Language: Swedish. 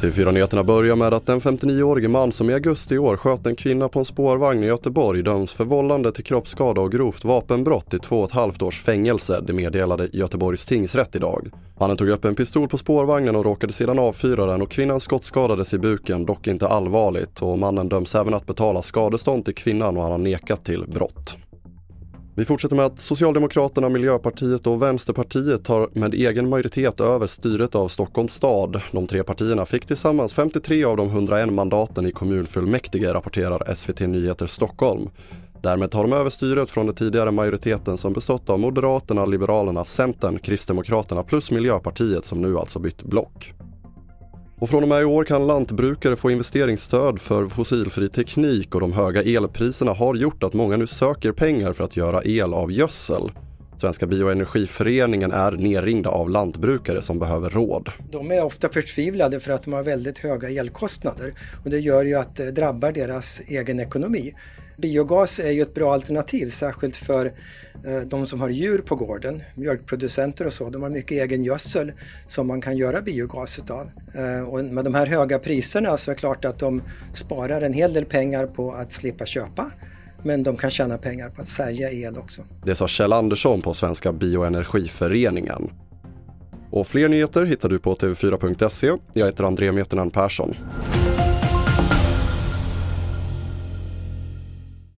TV4-nyheterna börjar med att en 59-årige man som i augusti i år sköt en kvinna på en spårvagn i Göteborg döms för vållande till kroppsskada och grovt vapenbrott i två och ett halvt års fängelse, det meddelade Göteborgs tingsrätt idag. Mannen tog upp en pistol på spårvagnen och råkade sedan avfyra den och kvinnan skottskadades i buken, dock inte allvarligt och mannen döms även att betala skadestånd till kvinnan och han har nekat till brott. Vi fortsätter med att Socialdemokraterna, Miljöpartiet och Vänsterpartiet tar med egen majoritet över styret av Stockholms stad. De tre partierna fick tillsammans 53 av de 101 mandaten i kommunfullmäktige, rapporterar SVT Nyheter Stockholm. Därmed tar de över styret från den tidigare majoriteten som bestått av Moderaterna, Liberalerna, Centern, Kristdemokraterna plus Miljöpartiet som nu alltså bytt block. Och från och med i år kan lantbrukare få investeringsstöd för fossilfri teknik och de höga elpriserna har gjort att många nu söker pengar för att göra el av gödsel. Svenska bioenergiföreningen är nerringda av lantbrukare som behöver råd. De är ofta förtvivlade för att de har väldigt höga elkostnader och det gör ju att det drabbar deras egen ekonomi. Biogas är ju ett bra alternativ, särskilt för eh, de som har djur på gården, mjölkproducenter och så. De har mycket egen gödsel som man kan göra biogas utav. Eh, och med de här höga priserna så är det klart att de sparar en hel del pengar på att slippa köpa men de kan tjäna pengar på att sälja el också. Det sa Kjell Andersson på Svenska bioenergiföreningen. Och fler nyheter hittar du på tv4.se. Jag heter André Mietinen Persson.